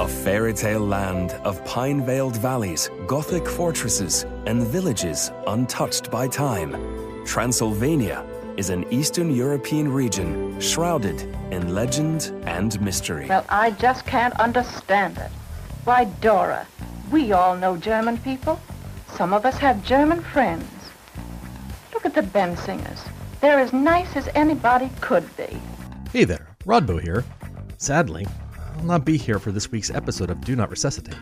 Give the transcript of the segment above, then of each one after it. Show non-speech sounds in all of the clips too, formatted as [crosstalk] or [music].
A fairy tale land of pine veiled valleys, Gothic fortresses, and villages untouched by time. Transylvania is an Eastern European region shrouded in legend and mystery. Well, I just can't understand it. Why, Dora, we all know German people. Some of us have German friends. Look at the Bensingers. They're as nice as anybody could be. Hey there, Rodbo here. Sadly, I'll not be here for this week's episode of Do Not Resuscitate.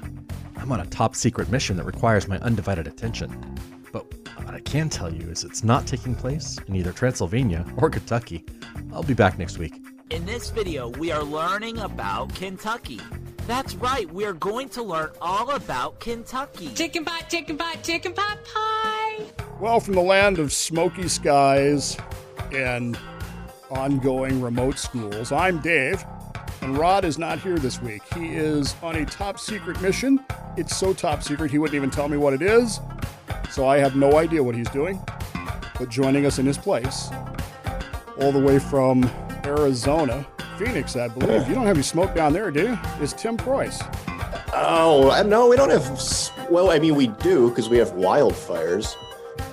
I'm on a top secret mission that requires my undivided attention. But what I can tell you is it's not taking place in either Transylvania or Kentucky. I'll be back next week. In this video, we are learning about Kentucky. That's right, we are going to learn all about Kentucky. Chicken pot, chicken pot, chicken pot pie. Well, from the land of smoky skies and ongoing remote schools, I'm Dave, and Rod is not here this week. He is on a top secret mission. It's so top secret, he wouldn't even tell me what it is, so I have no idea what he's doing. But joining us in his place, all the way from Arizona, Phoenix, I believe. You don't have any smoke down there, do you? Is Tim Preuss. Oh, no, we don't have. Well, I mean, we do because we have wildfires.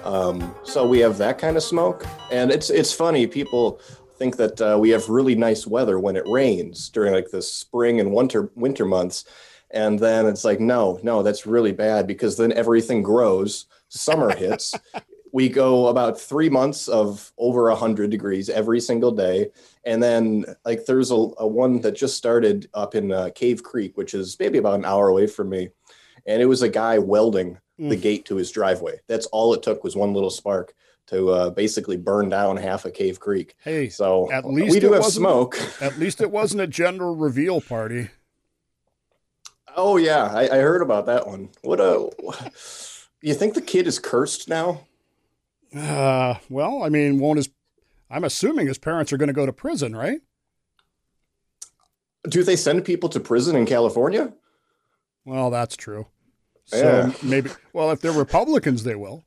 Um, so we have that kind of smoke, and it's it's funny. People think that uh, we have really nice weather when it rains during like the spring and winter winter months, and then it's like no, no, that's really bad because then everything grows. Summer hits. [laughs] we go about three months of over 100 degrees every single day. And then like there's a, a one that just started up in uh, cave creek which is maybe about an hour away from me. And it was a guy welding the gate to his driveway. That's all it took was one little spark to uh, basically burn down half of cave creek Hey, so at least we do have smoke At least it wasn't a gender reveal party. oh yeah I, I heard about that one what a you think the kid is cursed now Uh, well, I mean, won't his? I'm assuming his parents are going to go to prison, right? do they send people to prison in california Well, that's true. So Yeah. maybe. Well, if they're Republicans, they will.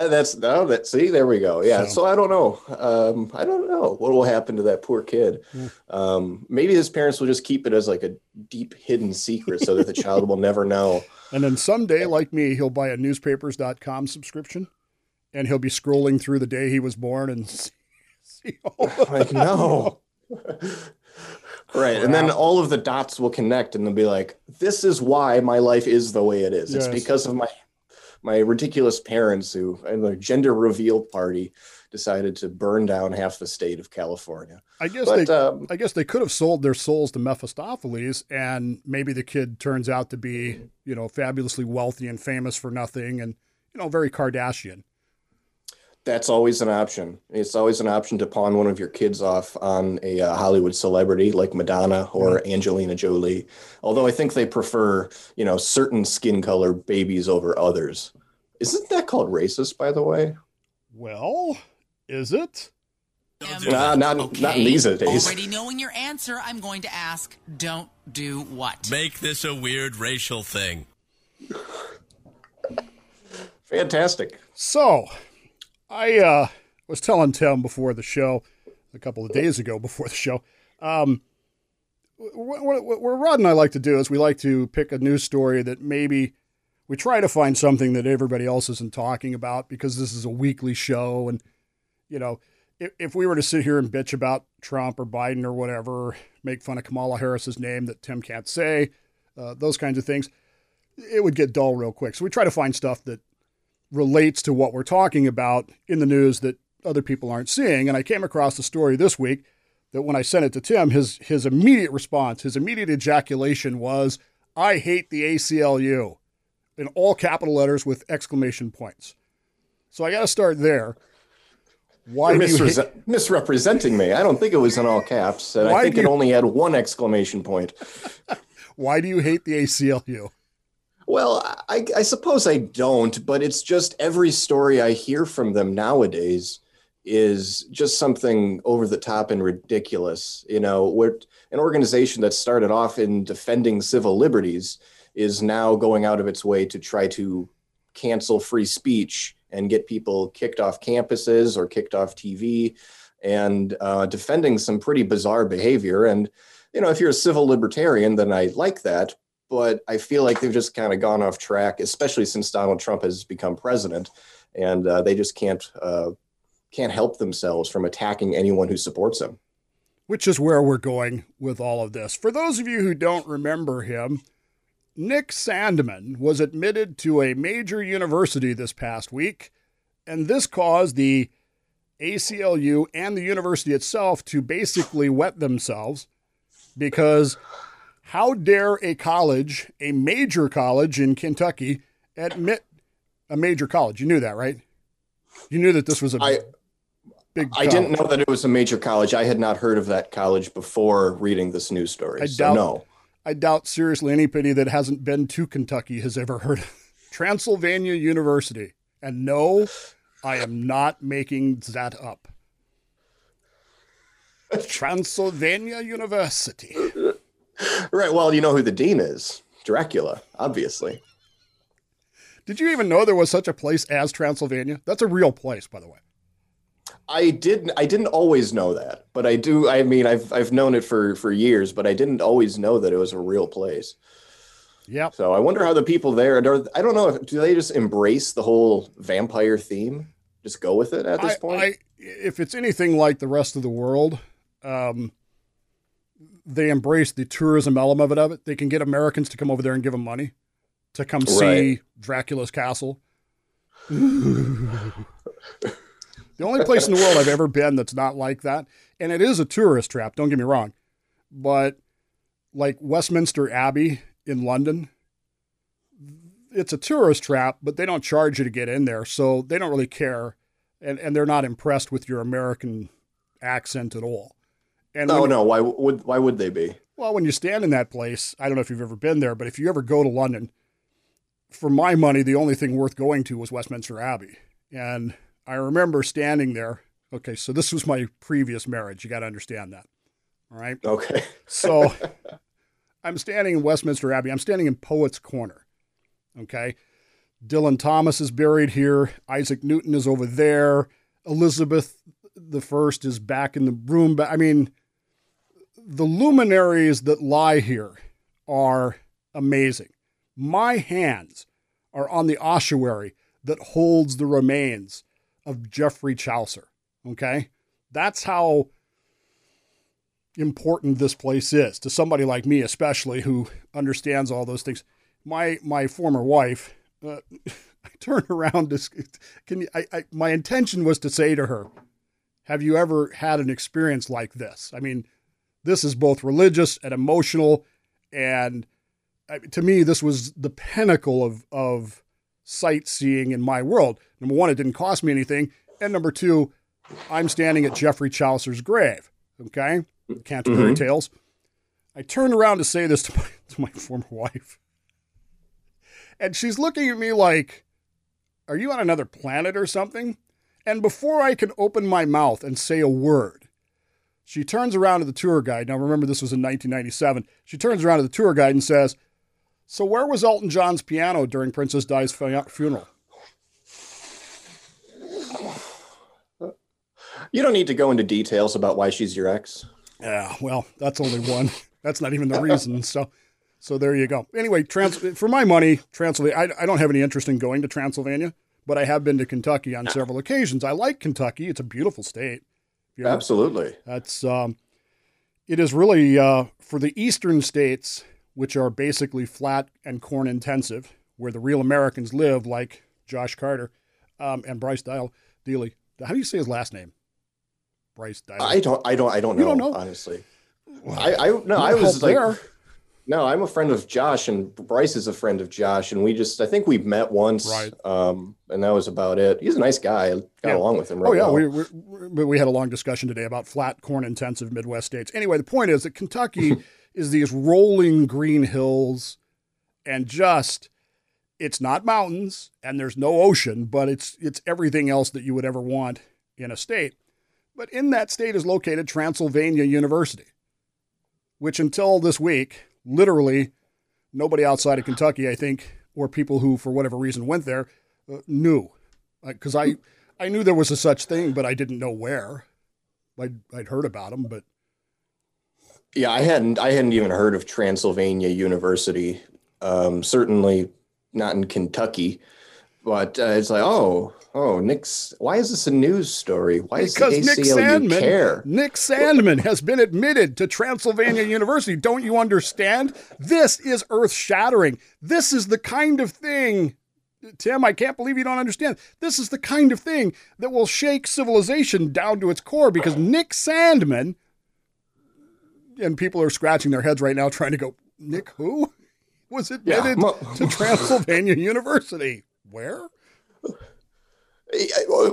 Uh, That's no, that see, there we go. Yeah. So- So, I don't know. Um, I don't know what will happen to that poor kid. Um, maybe his parents will just keep it as like a deep hidden secret so that the child will never know. [laughs] And then someday, like me, he'll buy a newspapers.com subscription, and he'll be scrolling through the day he was born and [laughs] see, see all Like, [laughs] no. right. And then all of the dots will connect and they'll be like, this is why my life is the way it is. It's because of my my ridiculous parents who in the gender reveal party decided to burn down half the state of California. I guess But they. um, I guess they could have sold their souls to Mephistopheles, and maybe the kid turns out to be, you know, fabulously wealthy and famous for nothing, and you know, very Kardashian. That's always an option. It's always an option to pawn one of your kids off on a uh, Hollywood celebrity like Madonna or Angelina Jolie. Although I think they prefer, you know, certain skin color babies over others. Isn't that called racist, by the way? Well, is it? Nah, not not in these days. Already knowing your answer, I'm going to ask, don't do what? Make this a weird racial thing. Fantastic. So, I uh, was telling Tim before the show, a couple of days ago before the show, um, what, what, what Rod and I like to do is we like to pick a news story that maybe we try to find something that everybody else isn't talking about because this is a weekly show. And, you know, if, if we were to sit here and bitch about Trump or Biden or whatever, make fun of Kamala Harris's name that Tim can't say, uh, those kinds of things, it would get dull real quick. So we try to find stuff that relates to what we're talking about in the news that other people aren't seeing. And I came across a story this week that when I sent it to Tim, his his immediate response, his immediate ejaculation was, "I hate the ACLU," in all capital letters with exclamation points. So I got to start there. Why hate, misrepresenting me. I don't think it was in all caps, and Why I think do it only had one exclamation point. [laughs] why do you hate the ACLU? Well, I, I suppose I don't, but it's just every story I hear from them nowadays is just something over the top and ridiculous. You know, an organization that started off in defending civil liberties is now going out of its way to try to cancel free speech and get people kicked off campuses or kicked off TV and uh, defending some pretty bizarre behavior. And you know, if you're a civil libertarian, then I like that. But I feel like they've just kind of gone off track, especially since Donald Trump has become president, and uh, they just can't uh, can't help themselves from attacking anyone who supports him. Which is where we're going with all of this. For those of you who don't remember him, Nick Sandmann was admitted to a major university this past week, and this caused the ACLU and the university itself to basically wet themselves because how dare a college, a major college in Kentucky, admit a major college? You knew that, right? You knew that this was a I, big. I didn't know that it was a major college. I had not heard of that college before reading this news story. I so doubt. no. I doubt seriously anybody that hasn't been to Kentucky has ever heard of [laughs] Transylvania University. And no, I am not making that up. [laughs] Transylvania University. Right. Well, you know who the dean is Dracula, obviously. Did you even know there was such a place as Transylvania? That's a real place, by the way. I didn't. I didn't always know that, but I do. I mean, I've I've known it for for years, but I didn't always know that it was a real place. Yeah. So I wonder how the people there. Are, I don't know. If, do they just embrace the whole vampire theme? Just go with it at this I, point. I, if it's anything like the rest of the world, um, they embrace the tourism element of it. They can get Americans to come over there and give them money to come see Dracula's castle. the only place in the world I've ever been that's not like that, and it is a tourist trap, don't get me wrong, but like Westminster Abbey in London, it's a tourist trap, but they don't charge you to get in there, so they don't really care, and and they're not impressed with your American accent at all. And no, when- no. Why would why would they be? well, when you stand in that place, I don't know if you've ever been there, but if you ever go to London, for my money, the only thing worth going to was Westminster Abbey. And I remember standing there. Okay, so this was my previous marriage. You got to understand that. All right. Okay. So [laughs] I'm standing in Westminster Abbey. I'm standing in Poets Corner. Okay. Dylan Thomas is buried here. Isaac Newton is over there. Elizabeth the First is back in the room. But I mean, the luminaries that lie here are amazing. My hands are on the ossuary that holds the remains of Geoffrey Chaucer. Okay. That's how important this place is to somebody like me, especially who understands all those things. My my former wife, uh, [laughs] I turned around to can you, I, I my intention was to say to her, "Have you ever had an experience like this?" I mean, this is both religious and emotional, and uh, to me, this was the pinnacle of of sightseeing in my world. Number one, it didn't cost me anything, and number two, I'm standing at Geoffrey Chaucer's grave. Okay, Canterbury Tales. I turned around to say this to my, [laughs] to my former wife, and she's looking at me like, "Are you on another planet or something?" And before I can open my mouth and say a word, she turns around to the tour guide. Now, remember, this was in 1997. She turns around to the tour guide and says, So, where was Elton John's piano during Princess Di's fu- funeral? You don't need to go into details about why she's your ex. Yeah, well, that's only one. That's not even the reason. So, so there you go. Anyway, trans- for my money, Transylvania. I, I don't have any interest in going to Transylvania, but I have been to Kentucky on several occasions. I like Kentucky. It's a beautiful state. You Absolutely. That's um, it is really uh, for the eastern states, which are basically flat and corn intensive, where the real Americans live, like Josh Carter um, and Bryce Dial Dealey. How do you say his last name? Bryce Dial. I don't. I don't. I don't know. You don't know? Honestly, I. I no. I was like. there. No, I'm a friend of Josh, and Bryce is a friend of Josh, and we just. I think we met once. Right. Um, and that was about it. He's a nice guy. I got Yeah. along with him. Oh yeah, well. we, we we we had a long discussion today about flat corn intensive Midwest states. Anyway, the point is that Kentucky [laughs] is these rolling green hills, and just it's not mountains and there's no ocean, but it's it's everything else that you would ever want in a state. But in that state is located Transylvania University, which until this week, literally nobody outside of Kentucky, I think, or people who for whatever reason went there, uh, knew because I I knew there was a such thing, but I didn't know where. I'd, I'd heard about them, but Yeah, I hadn't I hadn't even heard of Transylvania University. Um, certainly not in Kentucky, but uh, it's like, oh, oh, Nick's. Why is this a news story? Why does Because the Nick ACLU Sandmann, care? Nick Sandmann has been admitted to Transylvania University. Don't you understand? This is earth shattering. This is the kind of thing, Tim, I can't believe you don't understand. This is the kind of thing that will shake civilization down to its core because Nick Sandmann, and people are scratching their heads right now trying to go, Nick who? Was admitted mo- to [laughs] Transylvania University. Where?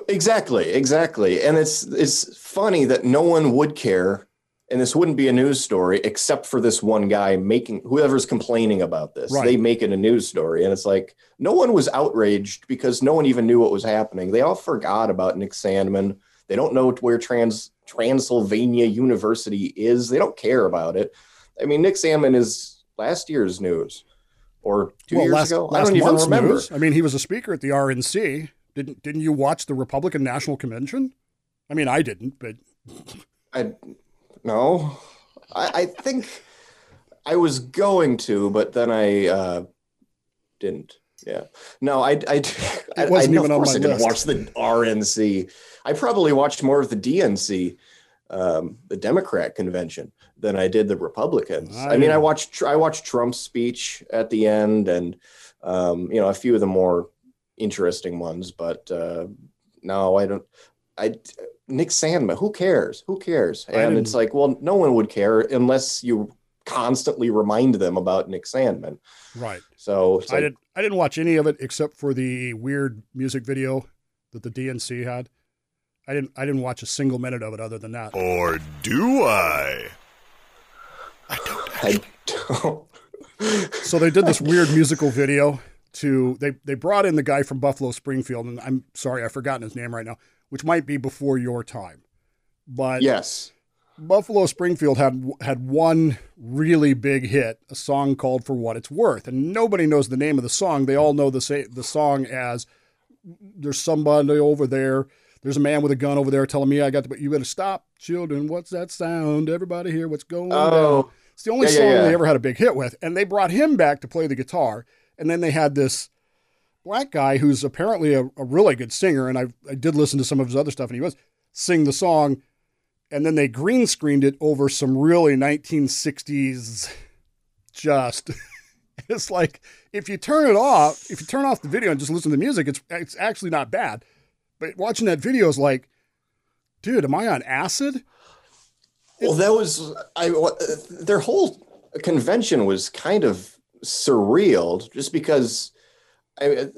Exactly, exactly. And it's it's funny that no one would care, and this wouldn't be a news story except for this one guy making whoever's complaining about this. Right. They make it a news story, and it's like no one was outraged because no one even knew what was happening. They all forgot about Nick Sandmann. They don't know where Trans Transylvania University is. They don't care about it. I mean, Nick Sandmann is last year's news or two years last, ago. I last don't even remember. news. I mean, he was a speaker at the RNC. Didn't didn't you watch the Republican National Convention? I mean, I didn't, but I no, I, I think I was going to, but then I uh, didn't. Yeah, no, I, I, [laughs] I, wasn't I, even of on course my I didn't watch the RNC. I probably watched more of the DNC, um, the Democrat convention, than I did the Republicans. I, I- mean, I watched I watched Trump's speech at the end, and um, you know a few of the more interesting ones, but uh, no, I don't. I Nick Sandmann, who cares? Who cares? And it's like, well, no one would care unless you constantly remind them about Nick Sandmann. right. So it's I like, did. I didn't watch any of it except for the weird music video that the DNC had. I didn't. I didn't watch a single minute of it other than that. Or do I? I don't. [laughs] I don't. So they did this weird musical video to they they brought in the guy from Buffalo Springfield, and I'm sorry I've forgotten his name right now, which might be before your time, but yes. Buffalo Springfield had had one really big hit, a song called "For What It's Worth," and nobody knows the name of the song. They all know the sa- the song as "There's somebody over there." There's a man with a gun over there telling me I got to. But you better stop, children. What's that sound? Everybody here, what's going on? Oh, It's the only Yeah, yeah, song yeah. they ever had a big hit with. And they brought him back to play the guitar. And then they had this black guy who's apparently a, a really good singer. And I, I did listen to some of his other stuff, and he was sing the song. And then they green screened it over some really 1960s just. [laughs] It's like if you turn it off, if you turn off the video and just listen to the music, it's it's actually not bad. But watching that video is like, dude, am I on acid? Well, that was I. Their whole convention was kind of surreal, just because I,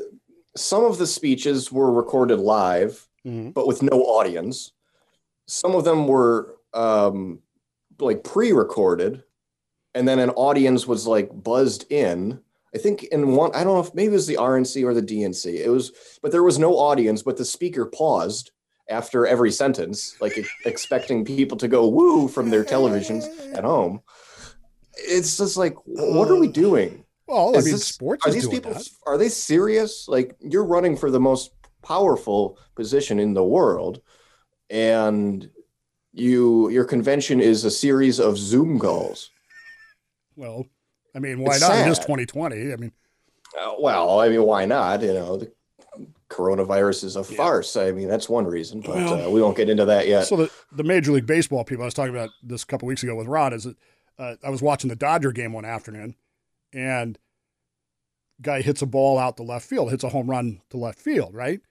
some of the speeches were recorded live, Mhm. but with no audience. Some of them were um, like pre-recorded, and then an audience was like buzzed in. I think in one, I don't know if maybe it was the RNC or the DNC. It was, but there was no audience, but the speaker paused after every sentence, like [laughs] expecting people to go woo from their televisions at home. It's just like, what are we um, doing? Well, I Is mean, this- sports are these people that. are they serious? Like you're running for the most powerful position in the world, and you your convention is a series of Zoom calls. Well, I mean, why It's not? It is sad. 2020. I mean, Uh, well, I mean, why not? You know, the coronavirus is a farce. I mean, that's one reason, but Well- uh, we won't get into that yet. so the, the Major League Baseball people I was talking about this a couple weeks ago with Rod is that uh, I was watching the Dodger game one afternoon, and guy hits a ball out to left field, hits a home run to left field, right?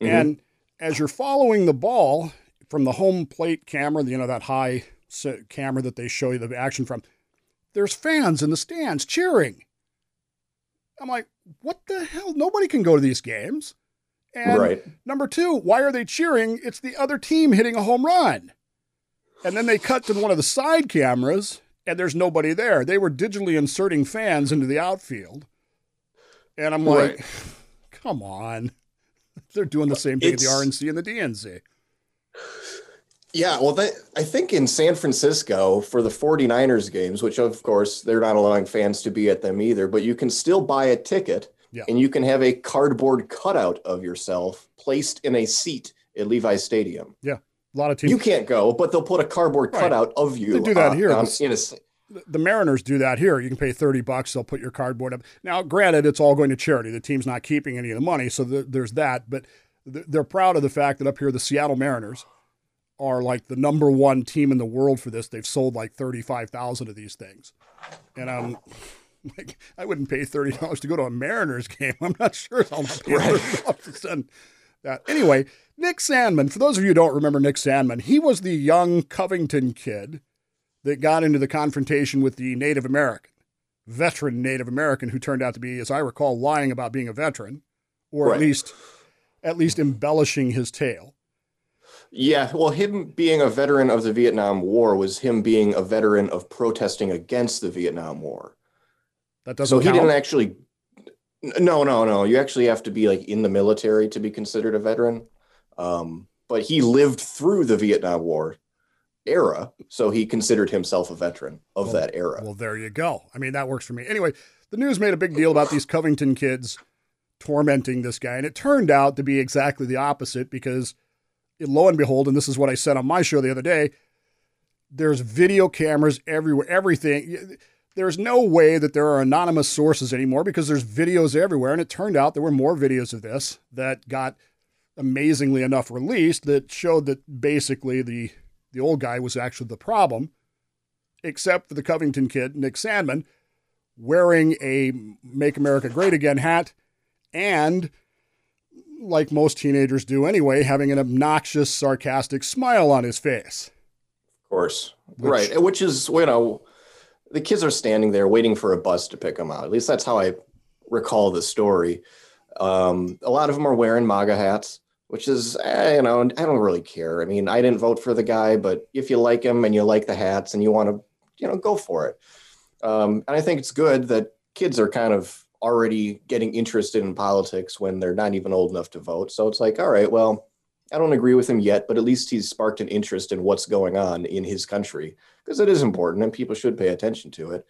Mhm. And as you're following the ball from the home plate camera, you know that high camera that they show you the action from, there's fans in the stands cheering. I'm like, what the hell? Nobody can go to these games. And Right. number two, why are they cheering? It's the other team hitting a home run. And then they cut to one of the side cameras, and there's nobody there. They were digitally inserting fans into the outfield. And I'm like, [sighs] come on. [laughs] They're doing the same thing at the RNC and the DNC. Yeah, well, they, I think in San Francisco for the 49ers games, which of course they're not allowing fans to be at them either, but you can still buy a ticket Yeah. and you can have a cardboard cutout of yourself placed in a seat at Levi Stadium. Yeah. A lot of teams. You can't go, but they'll put a cardboard Right. cutout of you. They do that uh, here. This- in a the Mariners do that here. You can pay 30 bucks, they'll put your cardboard up. Now, granted, it's all going to charity. The team's not keeping any of the money, so th- there's that. But th- they're proud of the fact that up here, the Seattle Mariners are like the number one team in the world for this. They've sold like 35,000 of these things. And I'm um, [laughs] like, I wouldn't pay $30 to go to a Mariners game. I'm not sure I'll pay $30 to send that. Anyway, Nick Sandmann, for those of you who don't remember Nick Sandmann, he was the young Covington kid that got into the confrontation with the Native American, veteran Native American, who turned out to be, as I recall, lying about being a veteran, or Right. at least at least embellishing his tale. Yeah, well, him being a veteran of the Vietnam War was him being a veteran of protesting against the Vietnam War. That doesn't So he didn't actually. No, no, no. You actually have to be like in the military to be considered a veteran. Um, but he lived through the Vietnam War era, so he considered himself a veteran of Well- that era. Well, there you go. I mean, that works for me. Anyway, the news made a big deal about these Covington kids tormenting this guy, and it turned out to be exactly the opposite because, lo and behold, and this is what I said on my show the other day, there's video cameras everywhere, everything. There's no way that there are anonymous sources anymore because there's videos everywhere, and it turned out there were more videos of this that got amazingly enough released that showed that basically the the old guy was actually the problem except for the Covington kid, Nick Sandmann, wearing a Make America Great Again hat and, like most teenagers do anyway, having an obnoxious, sarcastic smile on his face. Of course. Which- right. Which is, you know, the kids are standing there waiting for a bus to pick them out. At least that's how I recall the story. Um, a lot of them are wearing MAGA hats, which is, eh, you know, I don't really care. I mean, I didn't vote for the guy, but if you like him and you like the hats and you want to, you know, go for it. Um, and I think it's good that kids are kind of already getting interested in politics when they're not even old enough to vote. So it's like, all right, well, I don't agree with him yet, but at least he's sparked an interest in what's going on in his country because it is important and people should pay attention to it.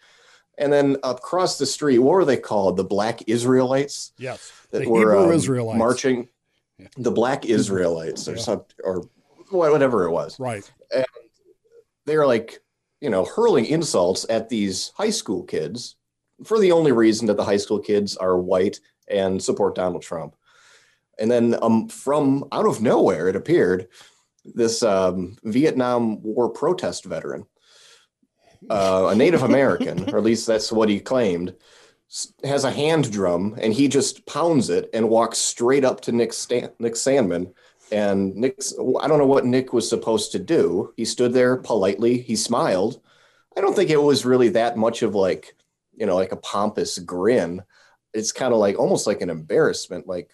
And then across the street, what were they called? The Black Israelites Yes. that the were um, Israelites. marching. The Black Israelites or Yeah. some or whatever it was. Right. And they're like, you know, hurling insults at these high school kids for the only reason that the high school kids are white and support Donald Trump. And then um, from out of nowhere, it appeared this um, Vietnam War protest veteran, uh, a Native American, or at least that's what he claimed, has a hand drum and he just pounds it and walks straight up to Nick, Stan- Nick Sandmann. And Nick's, I don't know what Nick was supposed to do. He stood there politely, he smiled. I don't think it was really that much of like, you know, like a pompous grin. It's kind of like almost like an embarrassment. Like,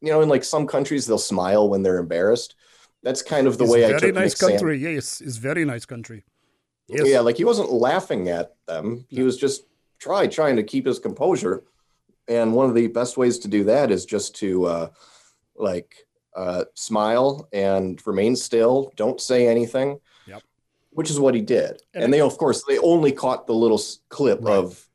you know, in like some countries, they'll smile when they're embarrassed. That's kind of the It's way I very took nice Nick Sand- country. Yes, it's very nice country. Yes. yeah, like he wasn't laughing at them. He was just try trying to keep his composure. And one of the best ways to do that is just to uh, like uh, smile and remain still. Don't say anything. Yep. Which is what he did. And And, they, of course, they only caught the little clip Right. of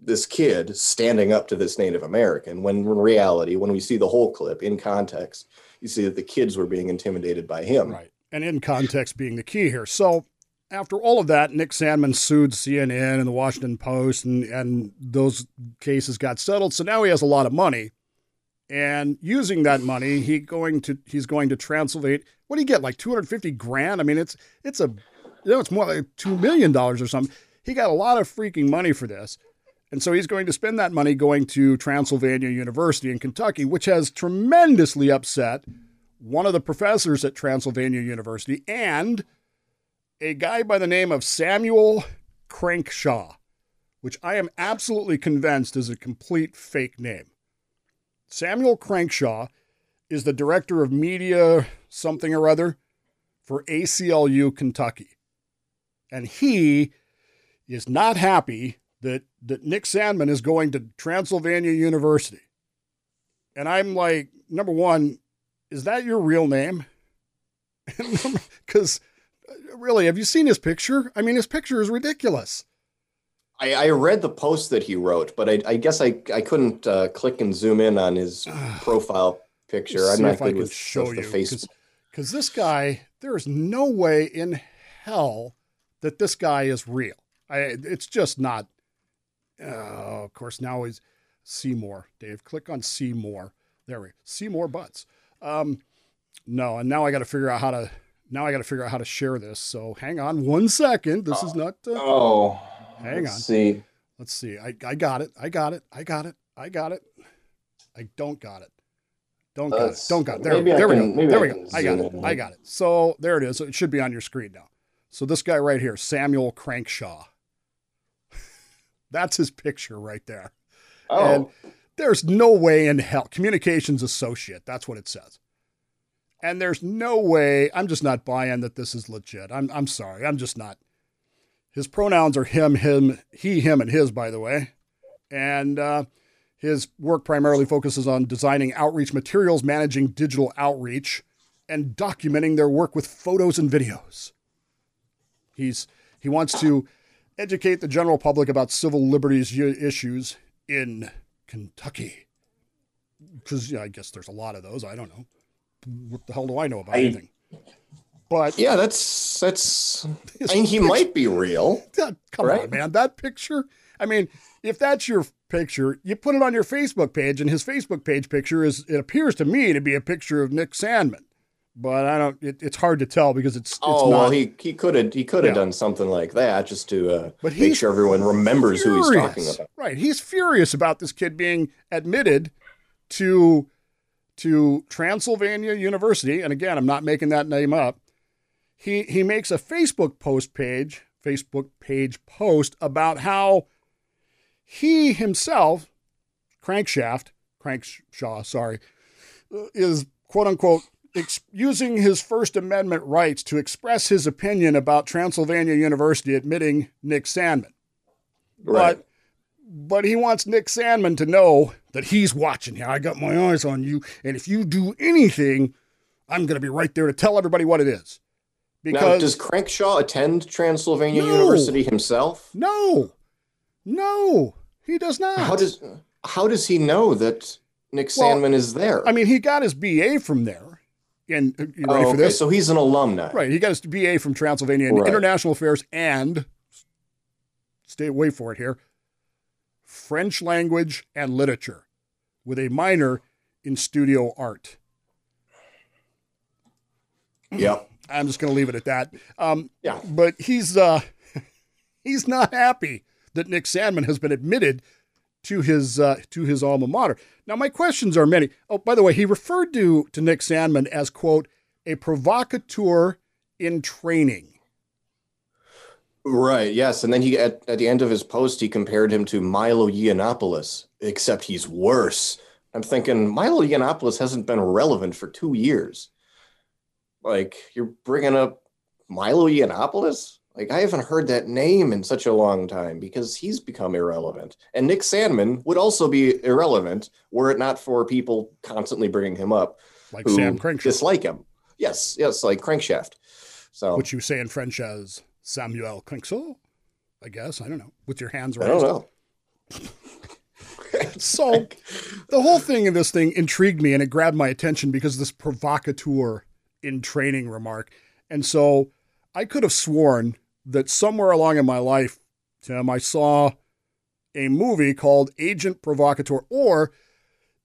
this kid standing up to this Native American. When in reality, when we see the whole clip in context, you see that the kids were being intimidated by him. Right. And in context being the key here. So after all of that, Nick Sandmann sued CNN and the Washington Post and, and those cases got settled. So now he has a lot of money. And using that money, he going to he's going to Transylvania. What do you get? Like 250 grand? I mean, it's it's a you know, it's more like two million dollars or something. He got a lot of freaking money for this. And so he's going to spend that money going to Transylvania University in Kentucky, which has tremendously upset one of the professors at Transylvania University and a guy by the name of Samuel Crankshaw, which I am absolutely convinced is a complete fake name. Samuel Crankshaw is the director of media something or other for ACLU Kentucky. And he is not happy that, that Nick Sandmann is going to Transylvania University. And I'm like, number one, is that your real name? [laughs] Because really, have you seen his picture? I mean, his picture is ridiculous. I, I read the post that he wrote, but I, I guess I, I couldn't uh, click and zoom in on his [sighs] profile picture. I'm not good with show the you, face. because this guy, there is no way in hell that this guy is real. I, it's just not. Uh, of course, now he's Seymour. Dave, click on Seymour. There we see more butts. Um, no, and now I got to figure out how to. Now I got to figure out how to share this. So hang on one second. This is not. Uh, Oh, hang let's on. See, Let's see. I, I got it. I got it. I got it. I got it. I don't got it. Don't got it. Don't got it. There, there we go. There we go. I got it. I got it. So there it is. It should be on your screen now. So this guy right here, Samuel Crankshaw. That's his picture right there. oh, And there's no way in hell. Communications associate. That's what it says. And there's no way. I'm just not buying that this is legit. I'm I'm sorry. I'm just not. His pronouns are him, him, he, him, and his, by the way. And uh, his work primarily focuses on designing outreach materials, managing digital outreach, and documenting their work with photos and videos. He's he wants to educate the general public about civil liberties issues in Kentucky. Because yeah, I guess there's a lot of those. I don't know. What the hell do I know about I- anything? But yeah, that's that's. [laughs] I mean, he picture- might be real. God, come on, Right? man. That picture. I mean, if that's your picture, you put it on your Facebook page, and his Facebook page picture is. It appears to me to be a picture of Nick Sandmann, but I don't. It, it's hard to tell because it's. it's Oh not, well, he he could have he could have Yeah. done something like that just to uh, But make sure everyone remembers who he's talking about. Right. He's furious about this kid being admitted to to Transylvania University. And again, I'm not making that name up. He he makes a Facebook post page, Facebook page post about how he himself, Crankshaft, Crankshaw, sorry, is quote unquote ex- using his First Amendment rights to express his opinion about Transylvania University admitting Nick Sandmann Right. but but he wants Nick Sandmann to know that he's watching here. I got my eyes on you, and if you do anything, I'm going to be right there to tell everybody what it is. now, does Crankshaw attend Transylvania No. University himself? no, no, he does not. How does how does he know that Nick Well, Sandmann is there? I mean, he got his BA from there. And uh, you oh, ready for okay, this? so he's an alumni. Right, he got his BA from Transylvania in Right. International Affairs and stay away for it here, French language and literature, with a minor in studio art. Yeah. [clears throat] I'm just going to leave it at that. Um, Yeah. but he's uh, [laughs] he's not happy that Nick Sandmann has been admitted to his uh, to his alma mater. Now, my questions are many. Oh, by the way, he referred to to Nick Sandmann as quote a provocateur in training. Right. Yes. And then he at, at the end of his post he compared him to Milo Yiannopoulos, except he's worse. I'm thinking Milo Yiannopoulos hasn't been relevant for two years. Like you're bringing up Milo Yiannopoulos? Like I haven't heard that name in such a long time because he's become irrelevant. And Nick Sandmann would also be irrelevant were it not for people constantly bringing him up Like Sam Crankshaft, dislike him. Yes. Yes. Like Crankshaft. So which you say in French as Samuel Crankshaw, I guess. I don't know. With your hands I raised. don't know. [laughs] So the whole thing in this thing intrigued me and it grabbed my attention because this provocateur in training remark. And so I could have sworn that somewhere along in my life, Tim, I saw a movie called Agent Provocateur, or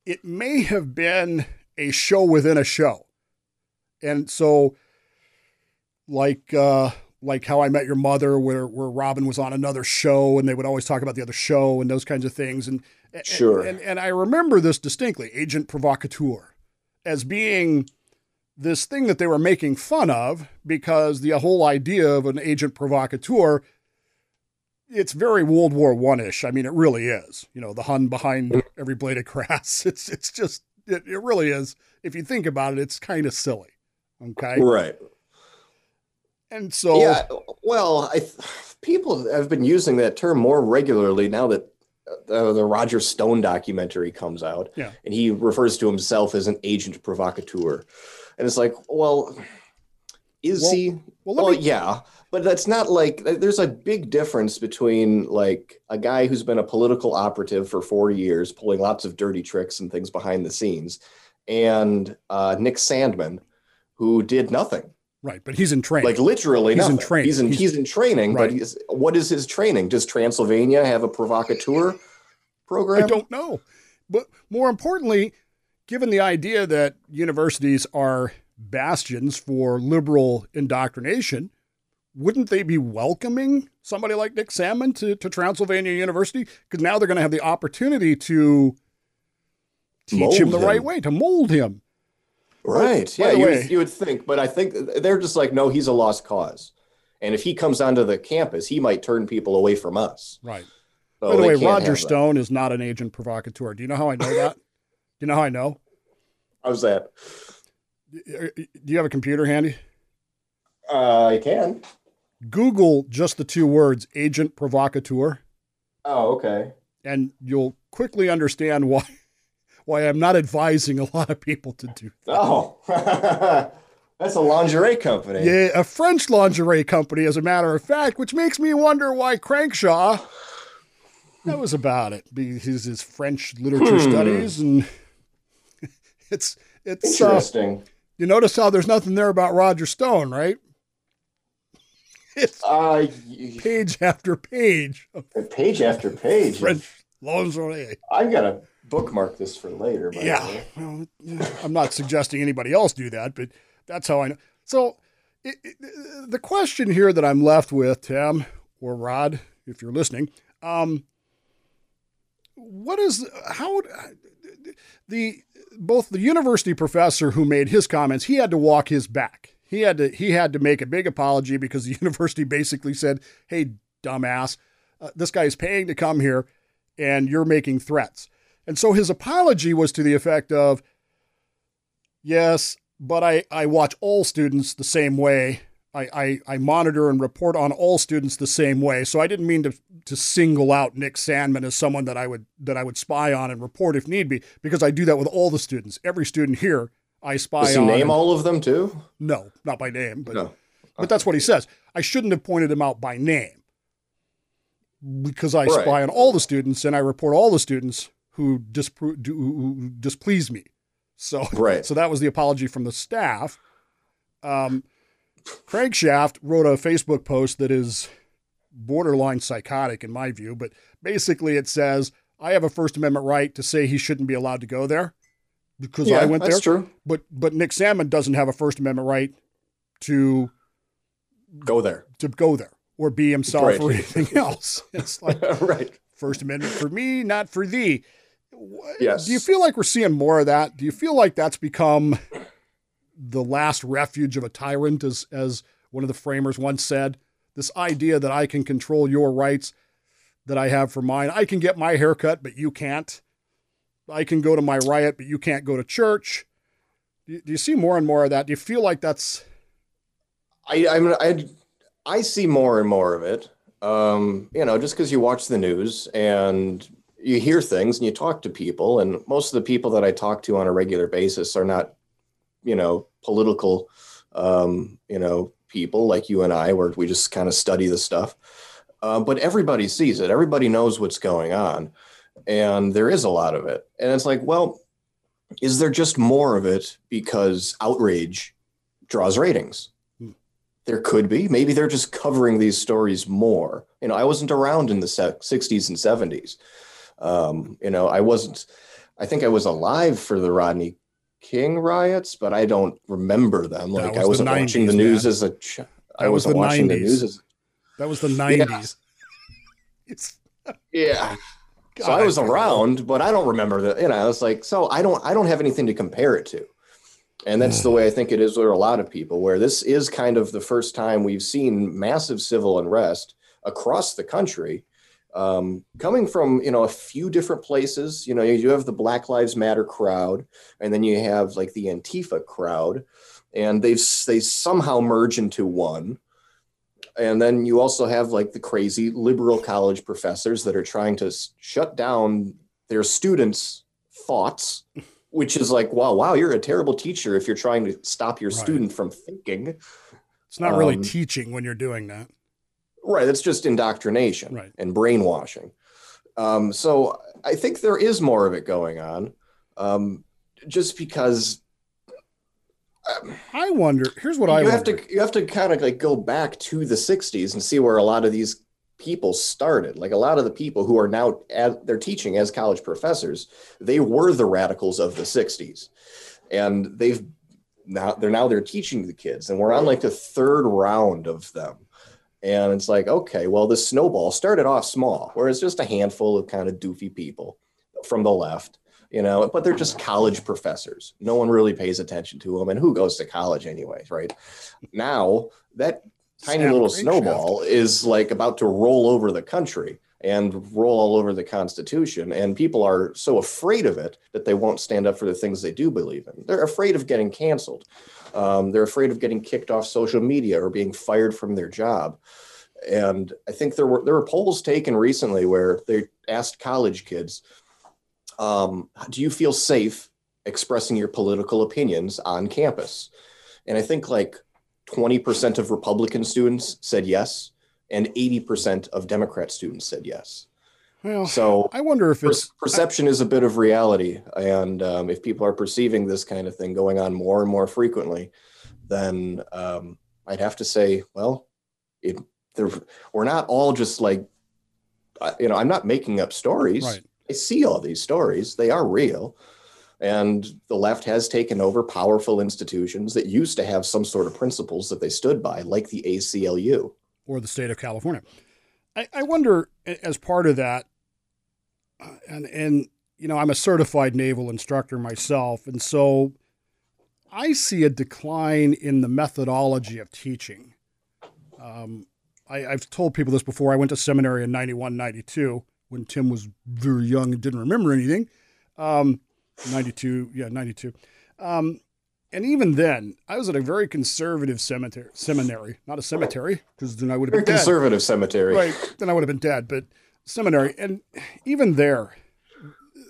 it may have been a show within a show. And so, like, uh, like how I Met Your Mother, where where Robin was on another show, and they would always talk about the other show and those kinds of things. And and- Sure. and and I remember this distinctly, Agent Provocateur, as being this thing that they were making fun of because the whole idea of an agent provocateur it's very World War One ish. I mean, it really is. You know, the Hun behind every blade of grass. [laughs] It's it's just it, it really is. If you think about it, it's kind of silly. Okay, Right. and so yeah. Well, I people have been using that term more regularly now that uh, the Roger Stone documentary comes out, Yeah. and he refers to himself as an agent provocateur, and it's like, well, is Well- he? well, Well, me- yeah, but that's not like there's a big difference between like a guy who's been a political operative for four years, pulling lots of dirty tricks and things behind the scenes, and uh, Nick Sandmann, who did nothing. Right, but he's in training. Like literally, He's in training. He's in He's- he's, in training, Right. but he's, what is his training? Does Transylvania have a provocateur program? I don't know. But more importantly, given the idea that universities are bastions for liberal indoctrination, wouldn't they be welcoming somebody like Nick Salmon to, to Transylvania University? Because now they're going to have the opportunity to teach Mold him the him. right way, to mold him. Right. By Yeah, you would, you would think, but I think they're just like, no, he's a lost cause. And if he comes onto the campus, he might turn people away from us. Right. So By the way, Roger. Stone is not an agent provocateur. Do you know how I know that? You know how I know? How's that? Do you have a computer handy? Uh, I can. Google just the two words agent provocateur. Oh, okay. and you'll quickly understand why [laughs] why I'm not advising a lot of people to do. That. Oh, [laughs] that's a lingerie company. Yeah, a French lingerie company, as a matter of fact, which makes me wonder why Crankshaw. That was about it. Be- His his French literature studies, and it's it's. Uh, Interesting. you notice how there's nothing there about Roger Stone, right? [laughs] It's Uh, page after page [laughs] page after page. French lingerie. I've got to bookmark this for later. By the Yeah. way. Well, I'm not suggesting anybody else do that, but that's how I know. So, it, it, the question here that I'm left with, Tim or Rod, if you're listening, um, what is how would the both the university professor who made his comments, he had to walk his back. He had to he had to make a big apology because the [laughs] university basically said, "Hey, dumbass, uh, this guy is paying to come here, and you're making threats." And so his apology was to the effect of, yes, but I, I watch all students the same way. I, I, I monitor and report on all students the same way. So I didn't mean to to single out Nick Sandmann as someone that I would that I would spy on and report if need be, because I do that with all the students. Every student here I spy Does he on. name and- all of them too? No, not by name, but No. but that's what he says. I shouldn't have pointed him out by name because I Right. spy on all the students and I report all the students who, dispro- do, who displease me. So, Right. so that was the apology from the staff. Um, Crankshaft wrote a Facebook post that is borderline psychotic in my view, but basically it says, I have a First Amendment right to say he shouldn't be allowed to go there because Yeah, I went that's there. true. But but Nick Salmon doesn't have a First Amendment right to Go there. to go there or be himself Right. or anything [laughs] else. It's like [laughs] right. First Amendment for me, not for thee. Yes. Do you feel like we're seeing more of that? Do you feel like that's become the last refuge of a tyrant, as as one of the framers once said? This idea that I can control your rights that I have for mine. I can get my haircut, but you can't. I can go to my riot, but you can't go to church. Do you, see more and more of that? Do you feel like that's I I mean I I see more and more of it. Um, you know, just because you watch the news and you hear things and you talk to people, and most of the people that I talk to on a regular basis are not, you know, political, um, you know, people like you and I, where we just kind of study the stuff. Uh, but everybody sees it. Everybody knows what's going on, and there is a lot of it. And it's like, well, is there just more of it because outrage draws ratings? There could be. Maybe they're just covering these stories more. You know, I wasn't around in the 60s and 70s. Um, you know, I wasn't, I think I was alive for the Rodney King riots, but I don't remember them. Like was I wasn't watching 90s, the news man. as a ch- I was wasn't the watching the 90s. news as that was the nineties. [laughs] It's yeah. So I God, was around, but I don't remember that. You know, I was like so I don't I don't have anything to compare it to, and that's the [sighs] way I think it is with a lot of people. Where this is kind of the first time we've seen massive civil unrest across the country, um, coming from you know a few different places. You know, you have the Black Lives Matter crowd, and then you have like the Antifa crowd, and they've they somehow merge into one and then you also have like the crazy liberal college professors that are trying to s- shut down their students' thoughts, [laughs] which is like, wow, wow, you're a terrible teacher if you're trying to stop your Right. student from thinking. it's not really Um, teaching when you're doing that. Right. That's just indoctrination Right. and brainwashing. Um, so I think there is more of it going on, um, just because I wonder. Here's what I you have wonder. to you have to kind of like go back to the 60s and see where a lot of these people started like a lot of the people who are now at, they're teaching as college professors they were the radicals of the 60s and they've now they're now they're teaching the kids and we're on like the third round of them and it's like okay well the snowball started off small where it's just a handful of kind of doofy people from the left you know but they're just college professors. No one really pays attention to them and who goes to college anyways right? Now that tiny Snap little snowball is like about to roll over the country and roll all over the constitution and people are so afraid of it that they won't stand up for the things they do believe in. They're afraid of getting canceled. Um, they're afraid of getting kicked off social media or being fired from their job. And i think there were there were polls taken recently where they asked college kids um, do you feel safe expressing your political opinions on campus? And i think like 20% of republican students said yes and 80% of democrat students said yes well, so I wonder if it's perception is a bit of reality and um, if people are perceiving this kind of thing going on more and more frequently then um, i'd have to say well it, they're- we're not all just like uh, you know i'm not making up stories right. I see all these stories. They are real. And the left has taken over powerful institutions that used to have some sort of principles that they stood by, like the ACLU. Or the state of California. I, I wonder, as part of that, uh, and and you know, I'm a certified naval instructor myself, and so I see a decline in the methodology of teaching. Um, I, I've told people this before. I went to seminary in 91, 92 when Tim was very young and didn't remember anything. Um, 92, yeah, 92. Um, and even then, I was at a very conservative cemetery, seminary, not a cemetery, because then I would have been dead. conservative cemetery. Right. Then I would have been dead. But seminary, and even there,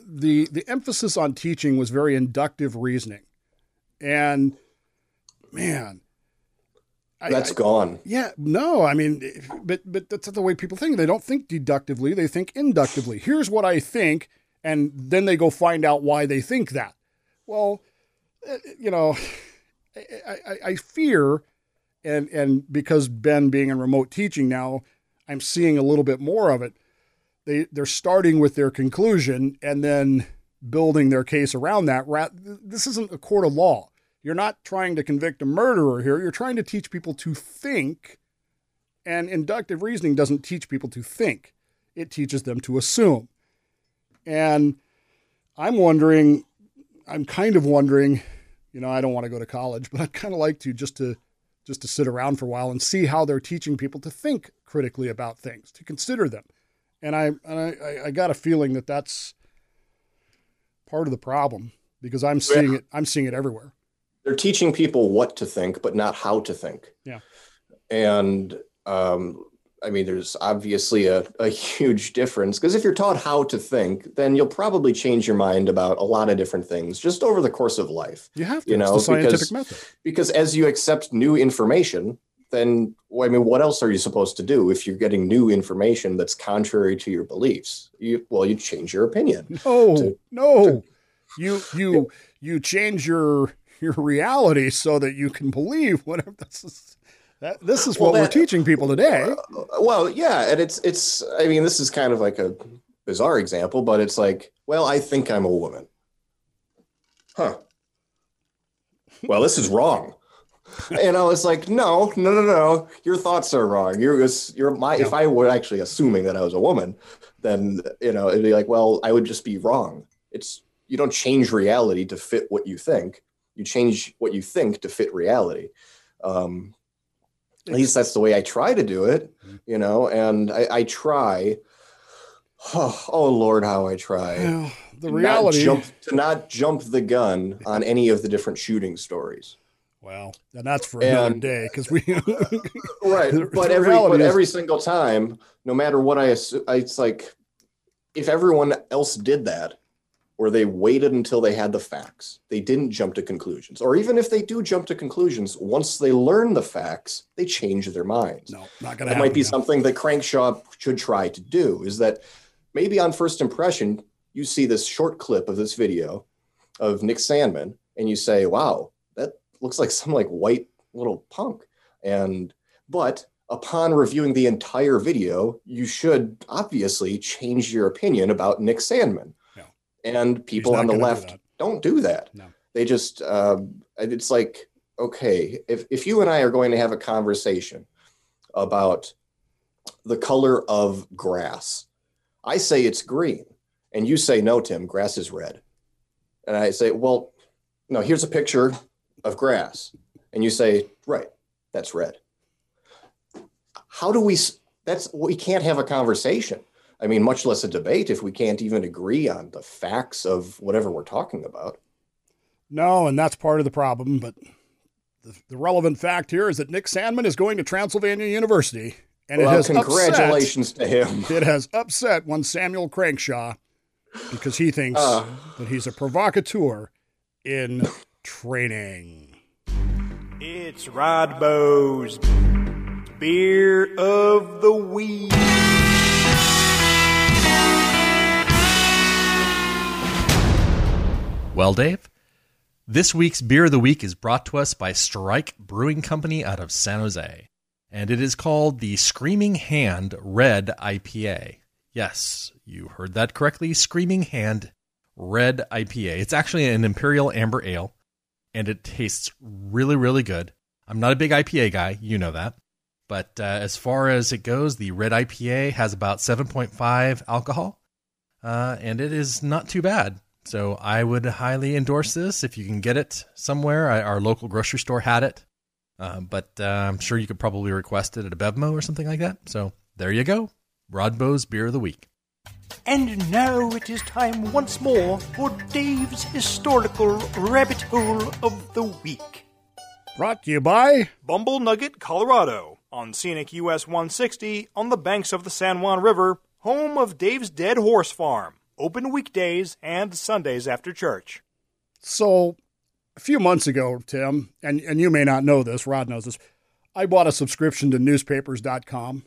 the the emphasis on teaching was very inductive reasoning, and man, I- That's I- gone. yeah, no, I mean, but but that's not the way people think. They don't think deductively; they think inductively. Here's what I think, and then they go find out why they think that. Well, Uh, you know, I, I, I fear, and and because Ben being in remote teaching now, I'm seeing a little bit more of it. They they're starting with their conclusion and then building their case around that. This isn't a court of law. You're not trying to convict a murderer here. You're trying to teach people to think. And inductive reasoning doesn't teach people to think, it teaches them to assume. And I'm wondering, I'm kind of wondering, you know, I don't want to go to college, [laughs] but I'd kind of like to just to just to sit around for a while and see how they're teaching people to think critically about things, to consider them. And I and I, I- I got a feeling that that's part of the problem because I'm seeing it. I'm seeing it everywhere. They're teaching people what to think, but not how to think. Yeah. And um, I mean, there's obviously a, a huge difference because if you're taught how to think, then you'll probably change your mind about a lot of different things just over the course of life. You have to. You know, it's the scientific because- method. because as you accept new information then well, i mean what else are you supposed to do if you're getting new information that's contrary to your beliefs you well you change your opinion [laughs] No, to- no. You you you change your your reality so that you can believe whatever this is. That, this is Well, what we're teaching people today. well yeah and it's it's i mean this is kind of like a bizarre example but it's like well i think i'm a woman. Huh. Well this is wrong. And I was like no no no no. Your thoughts are wrong. You're you're my if i were actually assuming that i was a woman then you know it'd be like well i would just be wrong. It's you don't change reality to fit what you think. You change what you think to fit reality. Um at least that's the way i try to do it mm-hmm. you know and i, I try oh, oh lord how i try Well, the to not reality. jump, to not jump the gun on any of the different shooting stories Well, and that's for another And- day because we. [laughs] right The- [laughs] but the every but is- every single time no matter what i assume it's like if everyone else did that or they waited until they had the facts they didn't jump to conclusions or even if they do jump to conclusions once they learn the facts they change their minds no, not gonna. that might be something that Crankshaw should try to do is that maybe on first impression, you see this short clip of this video of Nick Sandmann and you say, wow, that looks like some like white little punk. And but upon reviewing the entire video, you should obviously change your opinion about Nick Sandmann. And people on the gonna do left don't do that. No. They just um, it's like okay, if if you and I are going to have a conversation about the color of grass, I say it's green, and you say no, Tim, grass is red, and I say, well, no, here's a picture of grass, and you say, right, that's red. How do we? That's we can't have a conversation. I mean, much less a debate if we can't even agree on the facts of whatever we're talking about. No, and that's part of the problem. But the, the relevant fact here is that Nick Sandmann is going to Transylvania University, and well, it has congratulations to him. [laughs] It has upset one Samuel Crankshaw because he thinks Uh. that he's a provocateur in training. It's Rod Rodbo's Beer of the Week. Well, Dave, this week's Beer of the Week is brought to us by Strike Brewing Company out of San Jose, and it is called the Screaming Hand Red IPA. Yes, you heard that correctly. Screaming Hand Red IPA. It's actually an Imperial Amber Ale, and it tastes really, really good. I'm not a big IPA guy, you know that. But uh, as far as it goes, the Red IPA has about 7.5 alcohol, uh, and it is not too bad. So I would highly endorse this if you can get it somewhere. I, our local grocery store had it, uh, but uh, I'm sure you could probably request it at a Bevmo or something like that. So there you go, Rodbo's Beer of the Week. And now it is time once more for Dave's historical rabbit hole of the week. Brought to you by Bumble Nugget, Colorado, on scenic US 160 on the banks of the San Juan River, home of Dave's Dead Horse Farm. Open weekdays and Sundays after church. So, a few months ago, Tim, and, and you may not know this, Rod knows this, I bought a subscription to newspapers.com.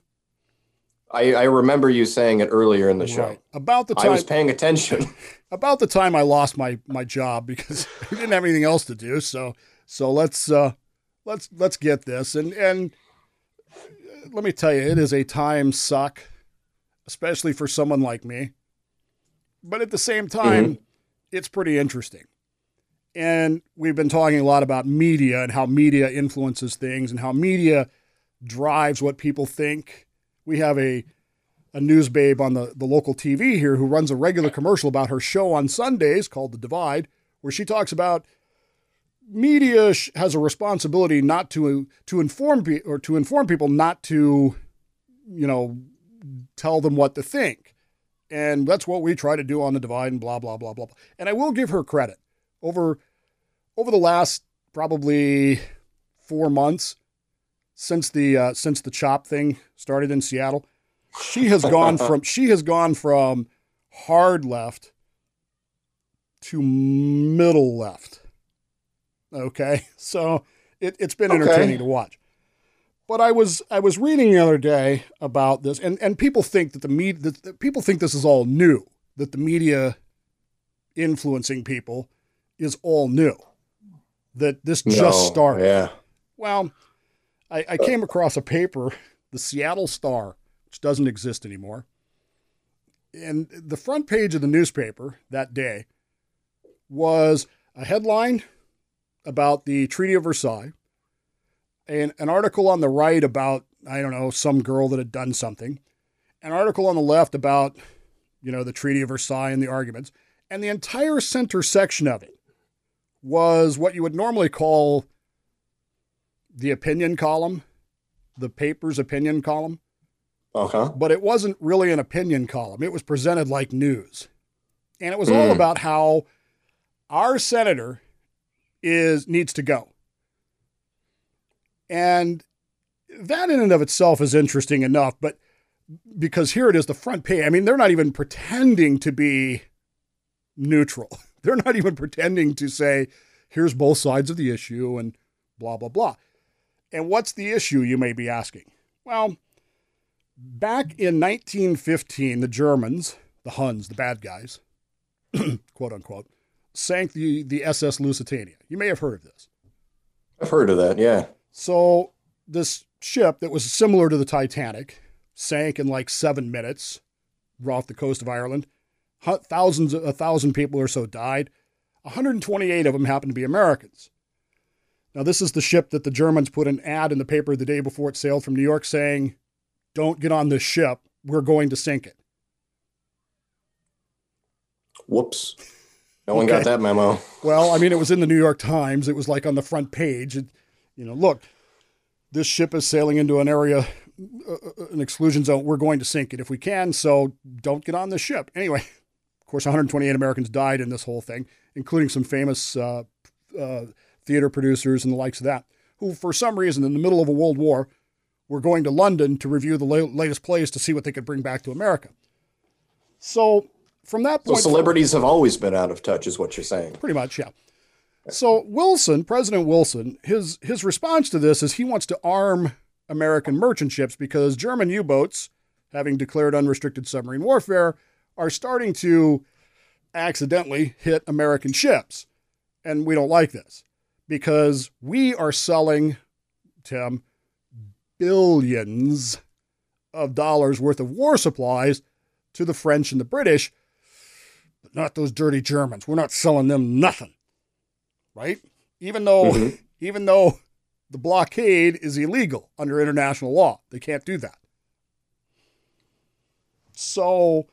I, I remember you saying it earlier in the show. Right. About the time I was paying attention. [laughs] about the time I lost my my job because [laughs] I didn't have anything else to do. So so let's uh let's let's get this and and let me tell you, it is a time suck, especially for someone like me. But at the same mm-hmm. time, it's pretty interesting. And we've been talking a lot about media and how media influences things and how media drives what people think. We have a a news babe on the, the local TV here who runs a regular commercial about her show on Sundays called The Divide, where she talks about media sh- has a responsibility not to to inform pe- or to inform people not to you know tell them what to think. And that's what we try to do on The Divide and blah blah blah blah. blah. And I will give her credit. Over over the last probably 4 months since the uh, since the chop thing started in Seattle, she has gone [laughs] from she has gone from hard left to middle left. Okay, [laughs] so it, it's been Okay. entertaining to watch. But I was I was reading the other day about this, and, and people think that the media that, that people think this is all new, that the media influencing people is all new, that this No, just started. Yeah. Well, I, I came across a paper, the Seattle Star, which doesn't exist anymore. And the front page of the newspaper that day was a headline about the Treaty of Versailles, and an article on the right about, I don't know, some girl that had done something, an article on the left about, you know, the Treaty of Versailles and the arguments, and the entire center section of it was what you would normally call the opinion column, the paper's opinion column, Uh-huh. but it wasn't really an opinion column. It was presented like news. And it was all Hmm. about how our senator is needs to go. And that in and of itself is interesting enough, but because here it is the front page. I mean, they're not even pretending to be neutral. [laughs] They're not even pretending to say, here's both sides of the issue and blah, blah, blah. And what's the issue, you may be asking? Well, back in 1915, the Germans, the Huns, the bad guys, [clears throat] quote unquote, sank the, the SS Lusitania. You may have heard of this. I've heard of that. Yeah. So this ship that was similar to the Titanic sank in like seven minutes off the coast of Ireland. Thousands, a thousand people or so died. 128 of them happened to be Americans. Now, this is the ship that the Germans put an ad in the paper the day before it sailed from New York saying, Don't get on this ship. We're going to sink it. Whoops. No one got that memo. Well, I mean, it was in the New York Times. It was like on the front page. It, you know, look, this ship is sailing into an area, uh, uh, an exclusion zone. We're going to sink it if we can. So don't get on the ship. Anyway, of course, 128 Americans died in this whole thing, including some famous uh, uh, theater producers and the likes of that, who, for some reason, in the middle of a world war, were going to London to review the la- latest plays to see what they could bring back to America. So from that point, so celebrities have always been out of touch, is what you're saying. Pretty much, yeah. So Wilson, President Wilson, his his response to this is he wants to arm American merchant ships because German U-boats, having declared unrestricted submarine warfare, are starting to accidentally hit American ships. And we don't like this because we are selling, Tim, billions of dollars worth of war supplies to the French and the British but not those dirty Germans. We're not selling them nothing. Right? Even though mm-hmm. [laughs] even though the blockade is illegal under international law. They can't do that. So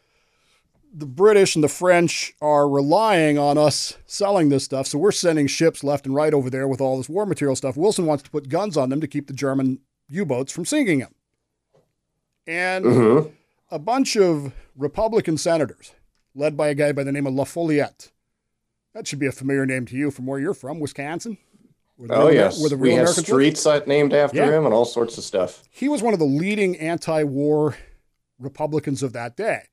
the British and the French are relying on us selling this stuff. So we're sending ships left and right over there with all this war material stuff. Wilson wants to put guns on them to keep the German U boats from sinking them. And mm-hmm. a bunch of Republican senators led by a guy by the name of La Follette. That should be a familiar name to you from where you're from, Wisconsin. Oh, yes. Where the real we have streets named after yeah. him and all sorts of stuff. He was one of the leading anti war Republicans of that day.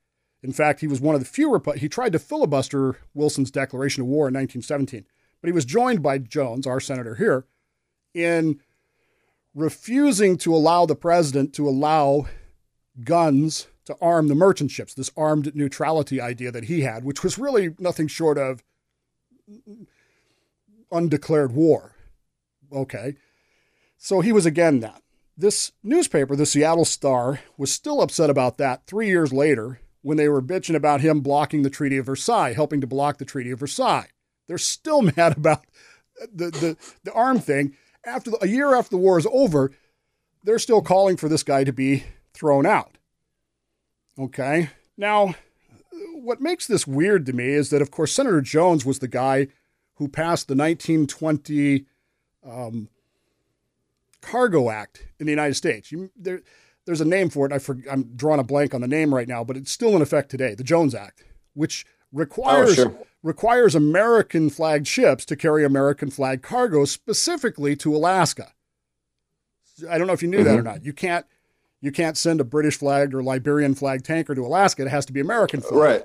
In fact, he was one of the few, Repu- he tried to filibuster Wilson's declaration of war in 1917, but he was joined by Jones, our senator here, in refusing to allow the president to allow guns to arm the merchant ships, this armed neutrality idea that he had, which was really nothing short of undeclared war. Okay. So he was again that. This newspaper, the Seattle Star, was still upset about that three years later when they were bitching about him blocking the Treaty of Versailles, helping to block the Treaty of Versailles. They're still [laughs] mad about the, the, the arm thing. After the, a year after the war is over, they're still calling for this guy to be thrown out. Okay. Now, what makes this weird to me is that, of course, Senator Jones was the guy who passed the 1920 um, Cargo Act in the United States. You, there, there's a name for it. I I'm drawing a blank on the name right now, but it's still in effect today. The Jones Act, which requires oh, sure. requires American flagged ships to carry American flag cargo specifically to Alaska. I don't know if you knew mm-hmm. that or not. You can't you can't send a British flagged or Liberian flagged tanker to Alaska. It has to be American flagged. Right.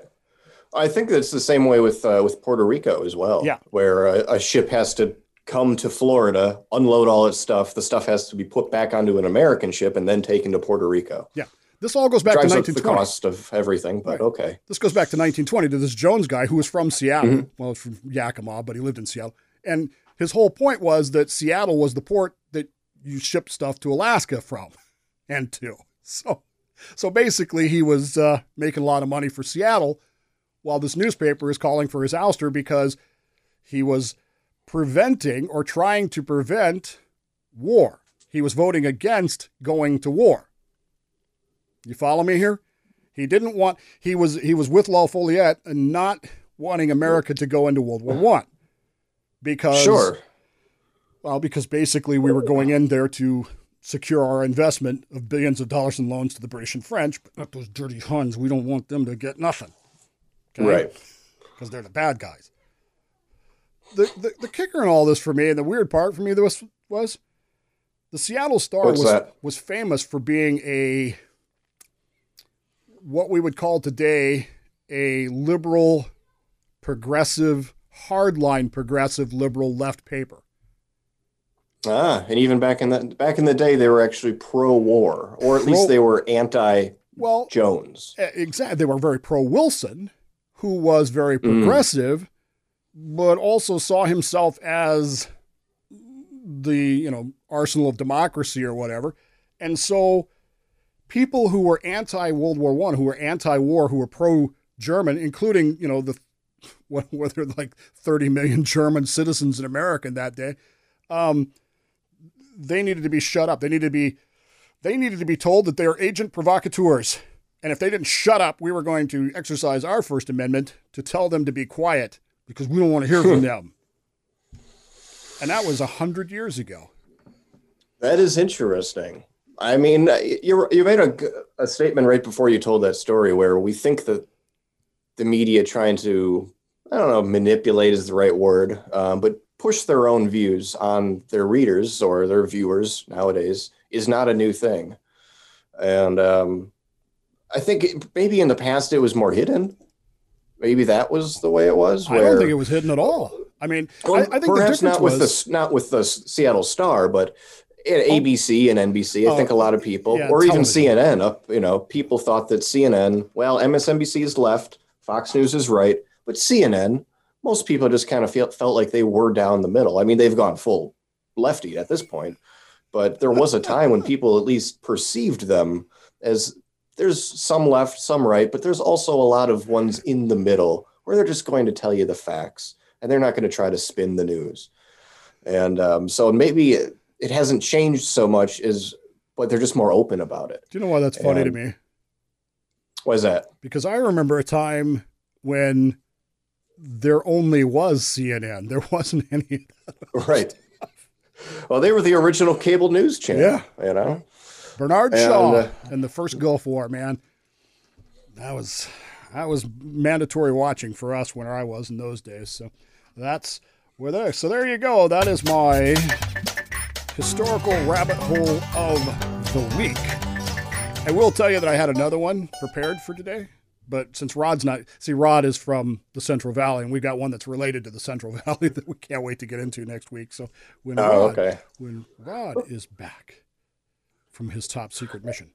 I think that's the same way with uh, with Puerto Rico as well. Yeah. Where a, a, ship has to come to Florida, unload all its stuff. The stuff has to be put back onto an American ship and then taken to Puerto Rico. Yeah. This all goes back Drives to 1920. Up the cost of everything, but right. okay. This goes back to 1920 to this Jones guy who was from Seattle. Mm-hmm. Well, from Yakima, but he lived in Seattle. And his whole point was that Seattle was the port that you shipped stuff to Alaska from and to. So so basically, he was uh, making a lot of money for Seattle while this newspaper is calling for his ouster because he was preventing or trying to prevent war. He was voting against going to war. You follow me here? He didn't want he was he was with La Follette and not wanting America to go into World War One. Because Sure. Well, because basically we were going in there to secure our investment of billions of dollars in loans to the British and French, but not those dirty Huns. We don't want them to get nothing. Okay? Right. Because they're the bad guys. The, the, the kicker in all this for me, and the weird part for me was, was the Seattle Star What's was, that? was famous for being a what we would call today a liberal, progressive, hardline progressive liberal left paper. Ah, and even back in the back in the day, they were actually pro-war, or at pro, least they were anti. Well, Jones. Exactly, they were very pro Wilson, who was very mm. progressive, mm. but also saw himself as the you know arsenal of democracy or whatever, and so people who were anti World War One, who were anti war, who were pro German, including you know the [laughs] whether like 30 million German citizens in America in that day, um, they needed to be shut up. They needed to be they needed to be told that they are agent provocateurs. And if they didn't shut up, we were going to exercise our First Amendment to tell them to be quiet because we don't want to hear from them. And that was a hundred years ago. That is interesting. I mean, you you made a, a statement right before you told that story where we think that the media trying to, I don't know, manipulate is the right word, um, but push their own views on their readers or their viewers nowadays is not a new thing. And um, I think it, maybe in the past it was more hidden. Maybe that was the way it was. Where, I don't think it was hidden at all. I mean, well, I, I, think perhaps not was, with the not with the Seattle Star, but at oh. ABC and NBC, I think a lot of people, yeah, or even CNN, up you know, people thought that CNN, well, MSNBC is left, Fox News is right, but CNN, most people just kind of feel, felt like they were down the middle. I mean, they've gone full lefty at this point, but there was a time when people at least perceived them as there's some left, some right, but there's also a lot of ones in the middle where they're just going to tell you the facts and they're not going to try to spin the news. And um, so maybe it, it, hasn't changed so much as, but they're just more open about it. Do you know why that's funny and, to me? Why is that? Because I remember a time when there only was CNN. There [laughs] wasn't any. right. Well, they were the original cable news channel. Yeah. You know? Bernard and, Shaw uh, and the first Gulf War, man. That was that was mandatory watching for us when I was in those days. So that's where there. So there you go. That is my historical rabbit hole of the week. I will tell you that I had another one prepared for today, but since Rod's not, see, Rod is from the Central Valley, and we've got one that's related to the Central [laughs] Valley that we can't wait to get into next week. So when oh, Rod, okay. when Rod is back, from his top secret mission.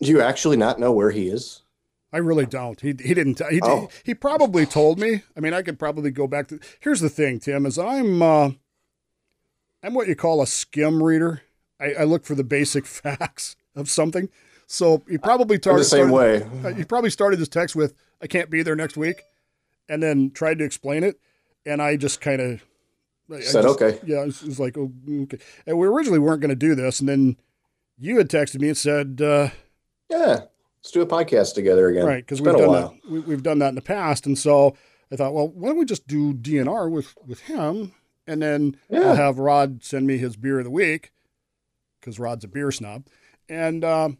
Do you actually not know where he is? I really don't. He he didn't. He oh. he probably told me. I mean, I could probably go back to. Here's the thing, Tim, is I'm uh, I'm what you call a skim reader. I, I look for the basic [laughs] facts of something. So he probably started the same started, way. Uh, he probably started his text with "I can't be there next week," and then tried to explain it, and I just kind of said, just, "Okay." Yeah, it was, it was like, oh, "Okay." And we originally weren't going to do this, and then you had texted me and said, uh, "Yeah, let's do a podcast together again." Right, because we've done that. We, have done that in the past, and so I thought, well, why don't we just do DNR with with him, and then yeah. I'll have Rod send me his beer of the week because Rod's a beer snob, and um,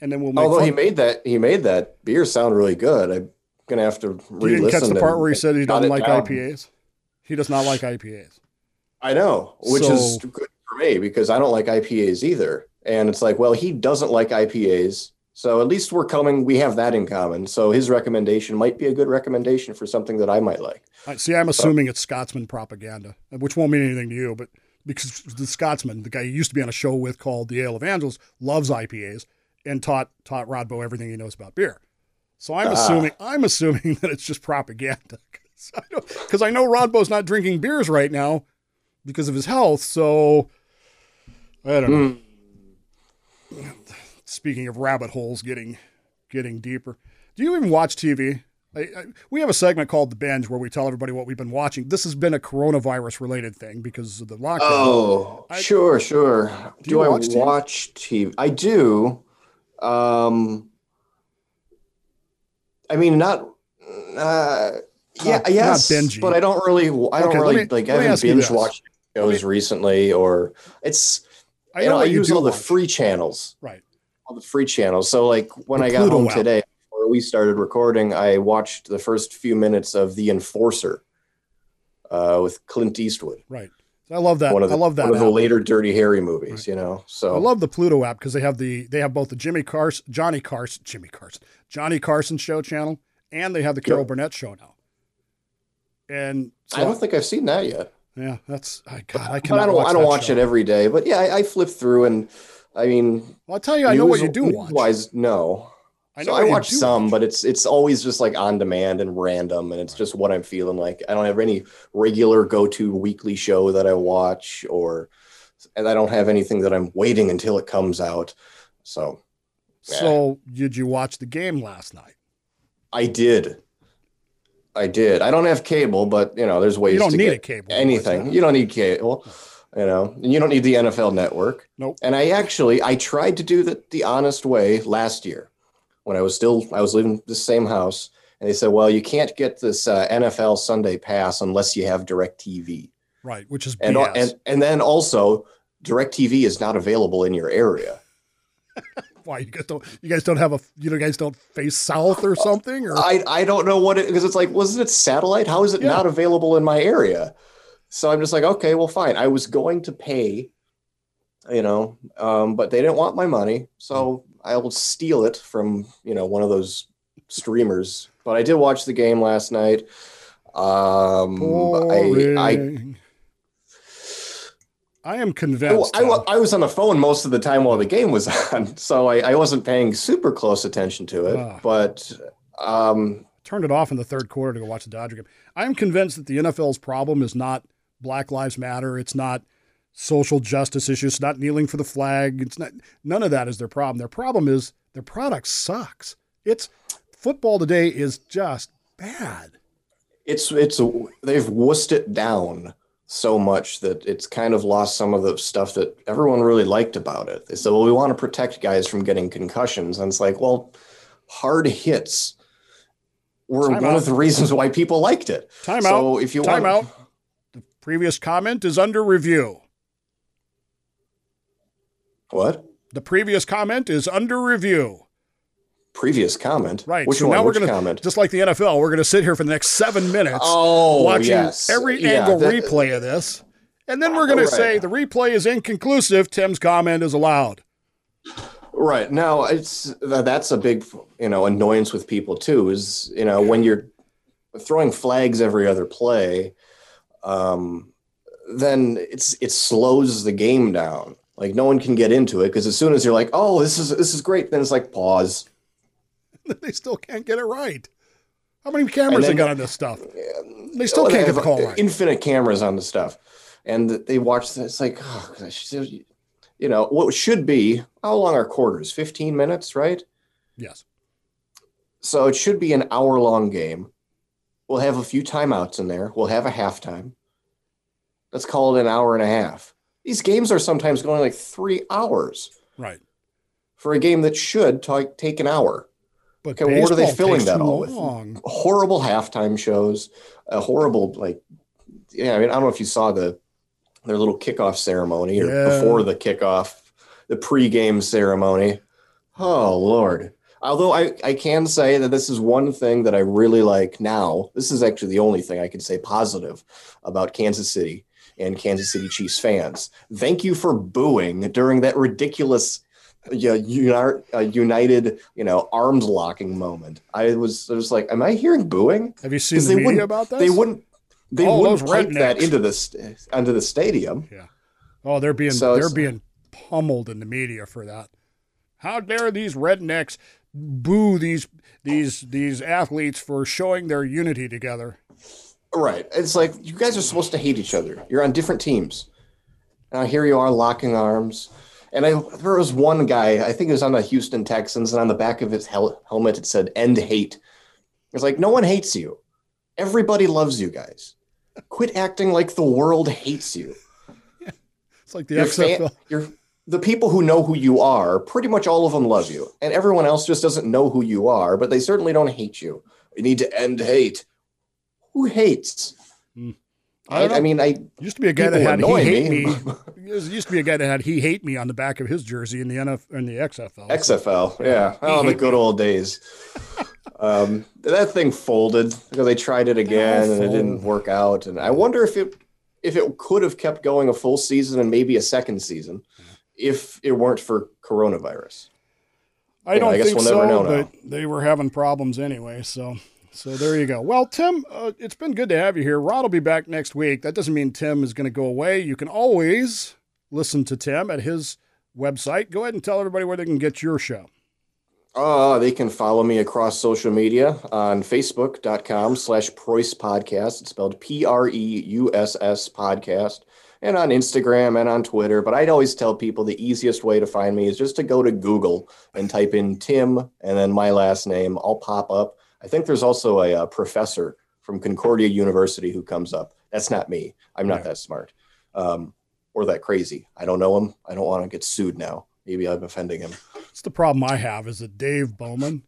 and then we'll. Make Although fun. he made that he made that beer sound really good, I'm gonna have to. You didn't catch the part where he said he doesn't like down. IPAs. He does not like IPAs. I know, which so, is good for me because I don't like IPAs either. And it's like, well, he doesn't like IPAs. So at least we're coming, we have that in common. So his recommendation might be a good recommendation for something that I might like. I see, I'm assuming so. it's Scotsman propaganda, which won't mean anything to you, but because the Scotsman, the guy you used to be on a show with called The Ale of Angels, loves IPAs and taught taught Rodbo everything he knows about beer. So I'm ah. assuming I'm assuming [laughs] that it's just propaganda because I, I, know Rodbo's not drinking beers right now because of his health. So I don't know. Mm speaking of rabbit holes getting getting deeper, do you even watch TV? I, I, we have a segment called the binge where we tell everybody what we've been watching. This has been a coronavirus related thing because of the lockdown. Oh, sure, sure. Do, do I watch TV? watch TV? I do. Um, I mean, not. Uh, yeah, not, yes, not but I don't really. I don't really me, like. I haven't binge watched shows me, recently, or it's. I know, know I use all watch. the free channels. Right all the free channels. So like when the I got Pluto home today, before we started recording, I watched the first few minutes of The Enforcer uh, with Clint Eastwood. Right. I love that. The, I love that. One of the later Dirty Harry movies, right. you know. So I love the Pluto app because they have the they have both the Jimmy Carson, Johnny Carson, Jimmy Carson, Johnny Carson show channel, and they have the Carol yep. Burnett show now. And so I don't think I've seen that yet. Yeah, that's I God, I can. I don't. I don't watch show. it every day, but yeah, I, I flip through and I mean, well, I'll tell you, I know what you do watch. Wise, no. I so know I watch some, watch. but it's it's always just like on demand and random, and it's just what I'm feeling like. I don't have any regular go to weekly show that I watch, or and I don't have anything that I'm waiting until it comes out. So So did you watch the game last night? I did. I did. I don't have cable, but you know, there's ways You don't to need a cable Anything. You don't need cable. Oh. You know, and you don't need the NFL network. Nope. And I actually I tried to do the the honest way last year when I was still I was living in the same house, and they said, "Well, you can't get this uh, NFL Sunday pass unless you have Direct TV." Right, which is And and and then also Direct TV is not available in your area. [laughs] Why you guys don't you guys don't have a you know guys don't face south or something or I I don't know what it because it's like wasn't it satellite? How is it Yeah. not available in my area? So I'm just like, okay, well, fine. I was going to pay, you know, um, but they didn't want my money, so I will steal it from you know one of those streamers. But I did watch the game last night. Um, I I I am convinced. I, wa- I was on the phone most of the time while the game was [laughs] on, so I, I wasn't paying super close attention to it. Ah. But um, turned it off in the third quarter to go watch the Dodger game. I am convinced that the NFL's problem is not Black Lives Matter. It's not social justice issues. It's not kneeling for the flag. It's not. None of that is their problem. Their problem is their product sucks. It's football today is just bad. it's it's they've wussed it down so much that it's kind of lost some of the stuff that everyone really liked about it. They said, "Well, we want to protect guys from getting concussions," and it's like, well, hard hits were Time one out. of the reasons why people liked it. Time so out. if you Time want, out. The previous comment is under review. What The previous comment is under review. previous comment? Right. Which so one? now we're Which to, comment? just like the NFL, we're going to sit here for the next seven minutes Oh, watching yes. every Yeah, angle that- replay of this. And then we're going to Right. say the replay is inconclusive. Tim's comment is allowed. Right now, it's that's a big you know annoyance with people too. Is you know when you're throwing flags every other play, um, then it's it slows the game down. Like no one can get into it because as soon as you're like, oh, this is this is great, then it's like pause. [laughs] they still can't get it right. How many cameras And they got on this stuff? They still can't they get the call uh, right. Infinite cameras on the stuff, and they watch. this. It's like, oh, gosh, you know, what should be how long are quarters? Fifteen minutes, right? Yes. So it should be an hour long game. We'll have a few timeouts in there. We'll have a halftime. Let's call it an hour and a half. These games are sometimes going like three hours Right. for a game that should ta- take an hour. But Okay, what are they filling that all with? long. Horrible halftime shows, a horrible like, yeah. I mean, I don't know if you saw the their little kickoff ceremony or Yeah. before the kickoff, the pregame ceremony. Oh Lord. Although I, I can say that this is one thing that I really like now. This is actually the only thing I can say positive about Kansas City and Kansas City Chiefs fans. Thank you for booing during that ridiculous yeah, uni- uh, united, you know, arms locking moment. I was, I was like, am I hearing booing? Have you seen the they media about this? They wouldn't. They Oh, wouldn't pipe that into the onto the stadium. Yeah. Oh, they're being So they're being pummeled in the media for that. How dare these rednecks boo these these these athletes for showing their unity together? Right. It's like you guys are supposed to hate each other. You're on different teams. Now here you are locking arms. And I there was one guy, I think it was on the Houston Texans, and on the back of his hel- helmet it said "End hate." It's like no one hates you. Everybody loves you guys. Quit acting like the world hates you. [laughs] It's like the Your XFL. fan- the people who know who you are, pretty much all of them love you, and everyone else just doesn't know who you are, but they certainly don't hate you. You need to end hate. Who hates? I I, I, mean, I used to be a guy that had he hate me. me. [laughs] Used to be a guy that had he hate me on the back of his jersey in the NF in the XFL. XFL, yeah. Oh, the [laughs] good old days. um, that thing folded because they tried it again and it didn't work out. And I wonder if it if it could have kept going a full season and maybe a second season if it weren't for coronavirus. I don't I guess think we'll so, know now. but they were having problems anyway. So, so there you go. Well, Tim, uh, it's been good to have you here. Rod will be back next week. That doesn't mean Tim is going to go away. You can always listen to Tim at his website. Go ahead and tell everybody where they can get your show. Uh, they can follow me across social media on facebook.com slash Preuss podcast. It's spelled P R E U S S podcast. And on Instagram and on Twitter. But I'd always tell people the easiest way to find me is just to go to Google and type in Tim and then my last name. I'll pop up. I think there's also a, a professor from Concordia University who comes up. That's not me. I'm not Yeah. that smart um, or that crazy. I don't know him. I don't want to get sued now. Maybe I'm offending him. It's the problem I have is that Dave Bowman.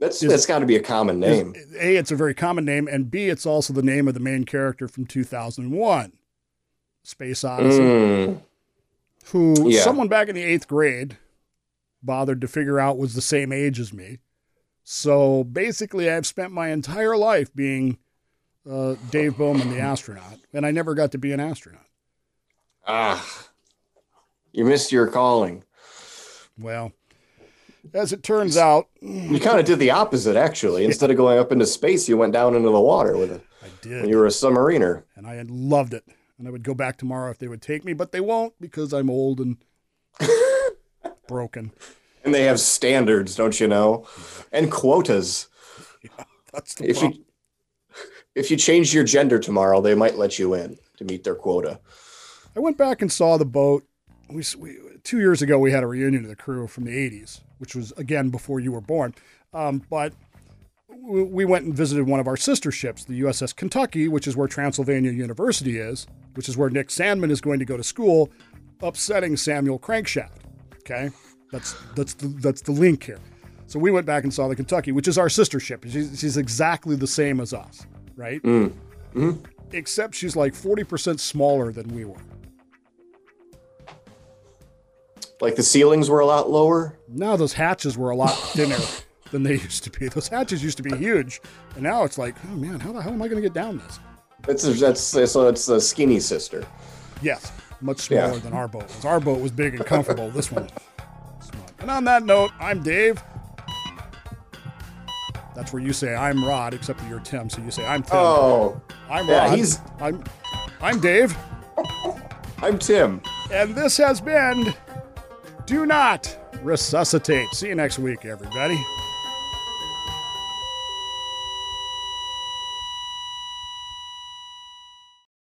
That's Is- that's got to be a common name. is- a, it's a very common name, and B, it's also the name of the main character from 2001, Space Odyssey, Mm, who Yeah. someone back in the eighth grade bothered to figure out was the same age as me. So basically, I've spent my entire life being uh, Dave Bowman, the astronaut, and I never got to be an astronaut. ah, you missed your calling. Well, as it turns out, You kind of did the opposite, actually. Instead of going up into space, you went down into the water with it I when did, you were a submariner. and I had loved it. And I would go back tomorrow if they would take me, but they won't because I'm old and [laughs] broken. And they have standards, don't you know? And quotas. [laughs] That's the If problem. you if you change your gender tomorrow, they might let you in to meet their quota. I went back and saw the boat. We, we two years ago we had a reunion of the crew from the '80s, which was again before you were born. Um, but w- we went and visited one of our sister ships, the USS Kentucky, which is where Transylvania University is, which is where Nick Sandmann is going to go to school, upsetting Samuel Crankshaft. Okay, that's that's the, that's the link here. So we went back and saw the Kentucky, which is our sister ship. She's, she's exactly the same as us, right? Mm. Mm-hmm. Except she's like 40% smaller than we were. Like the ceilings were a lot lower. Now those hatches were a lot thinner [laughs] than they used to be. Those hatches used to be huge, and now it's like, oh man, how the hell am I going to get down this? That's that's so it's a skinny sister. Yes, much smaller Yeah. than our boat was. Our boat was big and comfortable. This one. And on that note, I'm Dave. That's where you say I'm Rod, except that you're Tim, so you say I'm Tim. Oh, I'm yeah, Rod. he's- I'm I'm Dave, I'm Tim. and this has been Do Not Resuscitate. See you next week, everybody.